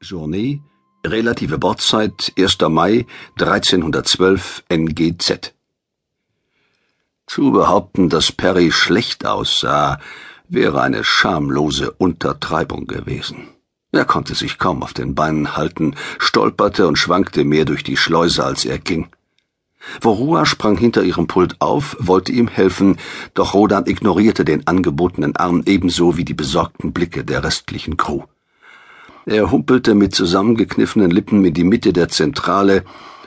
Journée, relative Bordzeit 1. Mai 1312 NGZ. Zu behaupten, dass Perry schlecht aussah, wäre eine schamlose Untertreibung gewesen. Er konnte sich kaum auf den Beinen halten, stolperte und schwankte mehr durch die Schleuse, als er ging. Vorua sprang hinter ihrem Pult auf, wollte ihm helfen, doch Rodan ignorierte den angebotenen Arm ebenso wie die besorgten Blicke der restlichen Crew. Er humpelte mit zusammengekniffenen Lippen in die Mitte der Zentrale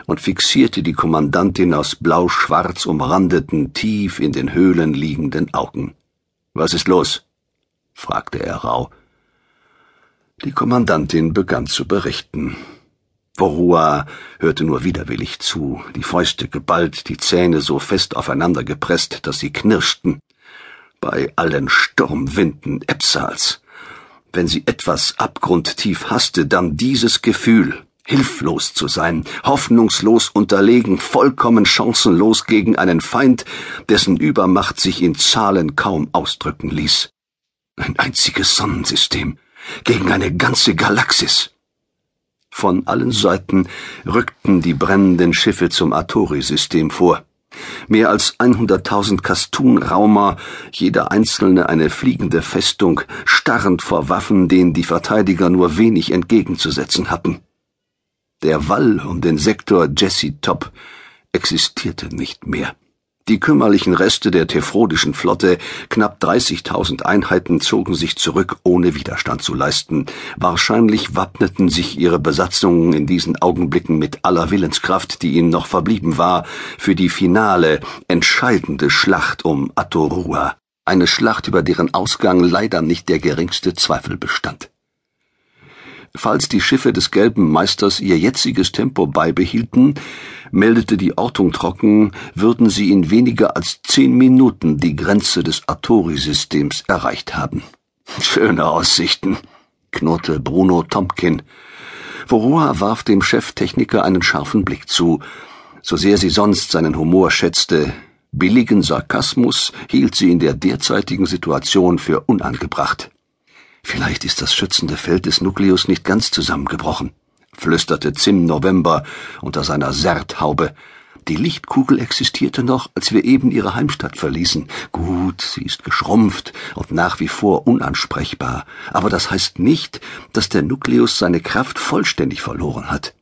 und fixierte die Kommandantin aus blau-schwarz umrandeten, tief in den Höhlen liegenden Augen. Was ist los? fragte er rau. Die Kommandantin begann zu berichten. Borua hörte nur widerwillig zu, die Fäuste geballt, die Zähne so fest aufeinander gepresst, dass sie knirschten. Bei allen Sturmwinden Epsals. Wenn sie etwas abgrundtief hasste, dann dieses Gefühl, hilflos zu sein, hoffnungslos unterlegen, vollkommen chancenlos gegen einen Feind, dessen Übermacht sich in Zahlen kaum ausdrücken ließ. Ein einziges Sonnensystem gegen eine ganze Galaxis. Von allen Seiten rückten die brennenden Schiffe zum Atori-System vor. Mehr als 100.000 Kastun-Raumer, jeder einzelne eine fliegende Festung, starrend vor Waffen, denen die Verteidiger nur wenig entgegenzusetzen hatten. Der Wall um den Sektor Jesse Top existierte nicht mehr. Die kümmerlichen Reste der Tefrodischen Flotte, knapp 30.000 Einheiten, zogen sich zurück, ohne Widerstand zu leisten. Wahrscheinlich wappneten sich ihre Besatzungen in diesen Augenblicken mit aller Willenskraft, die ihnen noch verblieben war, für die finale, entscheidende Schlacht um Atorua. Eine Schlacht, über deren Ausgang leider nicht der geringste Zweifel bestand. Falls die Schiffe des Gelben Meisters ihr jetziges Tempo beibehielten, meldete die Ortung trocken, würden sie in weniger als zehn Minuten die Grenze des Atori-Systems erreicht haben. Schöne Aussichten, knurrte Bruno Tompkin. Vorua warf dem Cheftechniker einen scharfen Blick zu. So sehr sie sonst seinen Humor schätzte, billigen Sarkasmus hielt sie in der derzeitigen Situation für unangebracht. Vielleicht ist das schützende Feld des Nukleus nicht ganz zusammengebrochen, flüsterte Zim November unter seiner Serthaube. Die Lichtkugel existierte noch, als wir eben ihre Heimstatt verließen. Gut, sie ist geschrumpft und nach wie vor unansprechbar, aber das heißt nicht, dass der Nukleus seine Kraft vollständig verloren hat.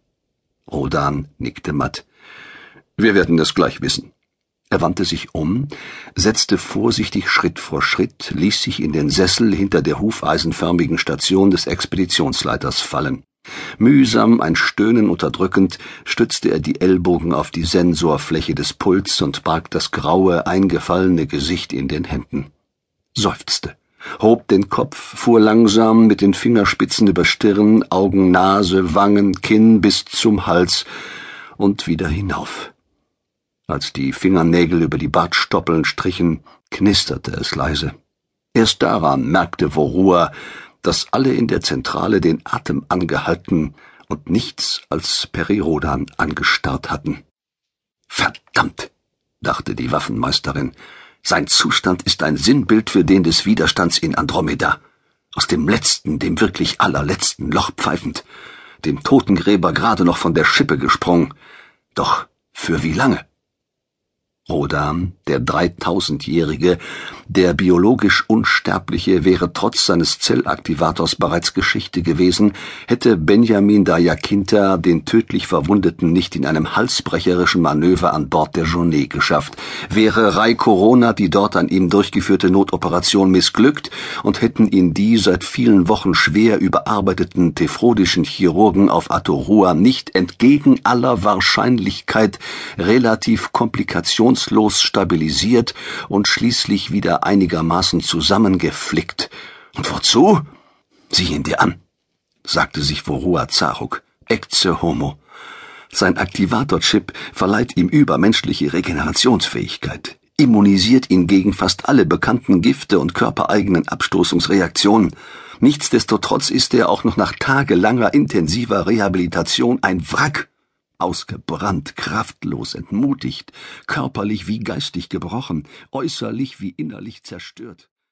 Rodan nickte matt. Wir werden das gleich wissen. Er wandte sich um, setzte vorsichtig Schritt vor Schritt, ließ sich in den Sessel hinter der hufeisenförmigen Station des Expeditionsleiters fallen. Mühsam, ein Stöhnen unterdrückend, stützte er die Ellbogen auf die Sensorfläche des Pults und barg das graue, eingefallene Gesicht in den Händen. Seufzte, hob den Kopf, fuhr langsam mit den Fingerspitzen über Stirn, Augen, Nase, Wangen, Kinn bis zum Hals und wieder hinauf. Als die Fingernägel über die Bartstoppeln strichen, knisterte es leise. Erst daran merkte Vorua, dass alle in der Zentrale den Atem angehalten und nichts als Perirodan angestarrt hatten. Verdammt, dachte die Waffenmeisterin, sein Zustand ist ein Sinnbild für den des Widerstands in Andromeda. Aus dem letzten, dem wirklich allerletzten Loch pfeifend, dem Totengräber gerade noch von der Schippe gesprungen. Doch für wie lange? Rodan, der dreitausendjährige, der biologisch Unsterbliche, wäre trotz seines Zellaktivators bereits Geschichte gewesen, hätte Benjamin Dayakinta den tödlich Verwundeten nicht in einem halsbrecherischen Manöver an Bord der Journée geschafft, wäre Rai Corona die dort an ihm durchgeführte Notoperation missglückt und hätten ihn die seit vielen Wochen schwer überarbeiteten tefrodischen Chirurgen auf Atorua nicht entgegen aller Wahrscheinlichkeit relativ komplikations reibungslos stabilisiert und schließlich wieder einigermaßen zusammengeflickt. Und wozu? Sieh ihn dir an, sagte sich Vorua Zaruk. Ecce homo. Sein Aktivatorchip verleiht ihm übermenschliche Regenerationsfähigkeit, immunisiert ihn gegen fast alle bekannten Gifte und körpereigenen Abstoßungsreaktionen. Nichtsdestotrotz ist er auch noch nach tagelanger intensiver Rehabilitation ein Wrack ausgebrannt, kraftlos, entmutigt, körperlich wie geistig gebrochen, äußerlich wie innerlich zerstört.